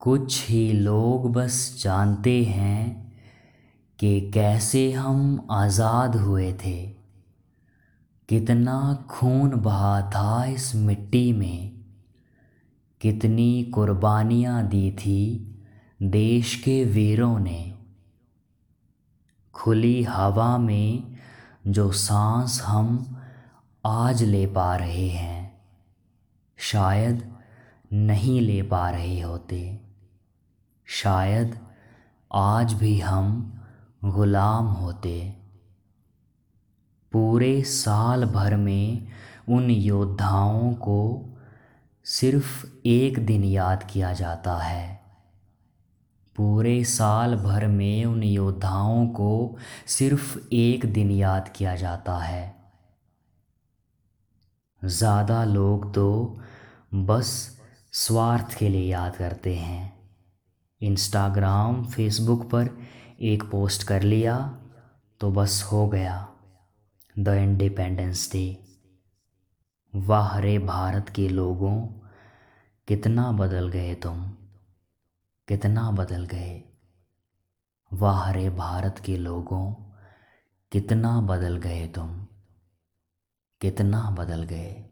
कुछ ही लोग बस जानते हैं कि कैसे हम आज़ाद हुए थे। कितना खून बहा था इस मिट्टी में। कितनी कुर्बानियाँ दी थी देश के वीरों ने। खुली हवा में जो सांस हम आज ले पा रहे हैं, शायद नहीं ले पा रहे होते। शायद आज भी हम ग़ुलाम होते। पूरे साल भर में उन योद्धाओं को सिर्फ़ एक दिन याद किया जाता है। पूरे साल भर में उन योद्धाओं को सिर्फ़ एक दिन याद किया जाता है। ज़्यादा लोग तो बस स्वार्थ के लिए याद करते हैं। इंस्टाग्राम, फेसबुक पर एक पोस्ट कर लिया तो बस हो गया। The Independence Day. वाह रे भारत के लोगों, कितना बदल गए तुम। कितना बदल गए। वाह रे भारत के लोगों, कितना बदल गए तुम। कितना बदल गए।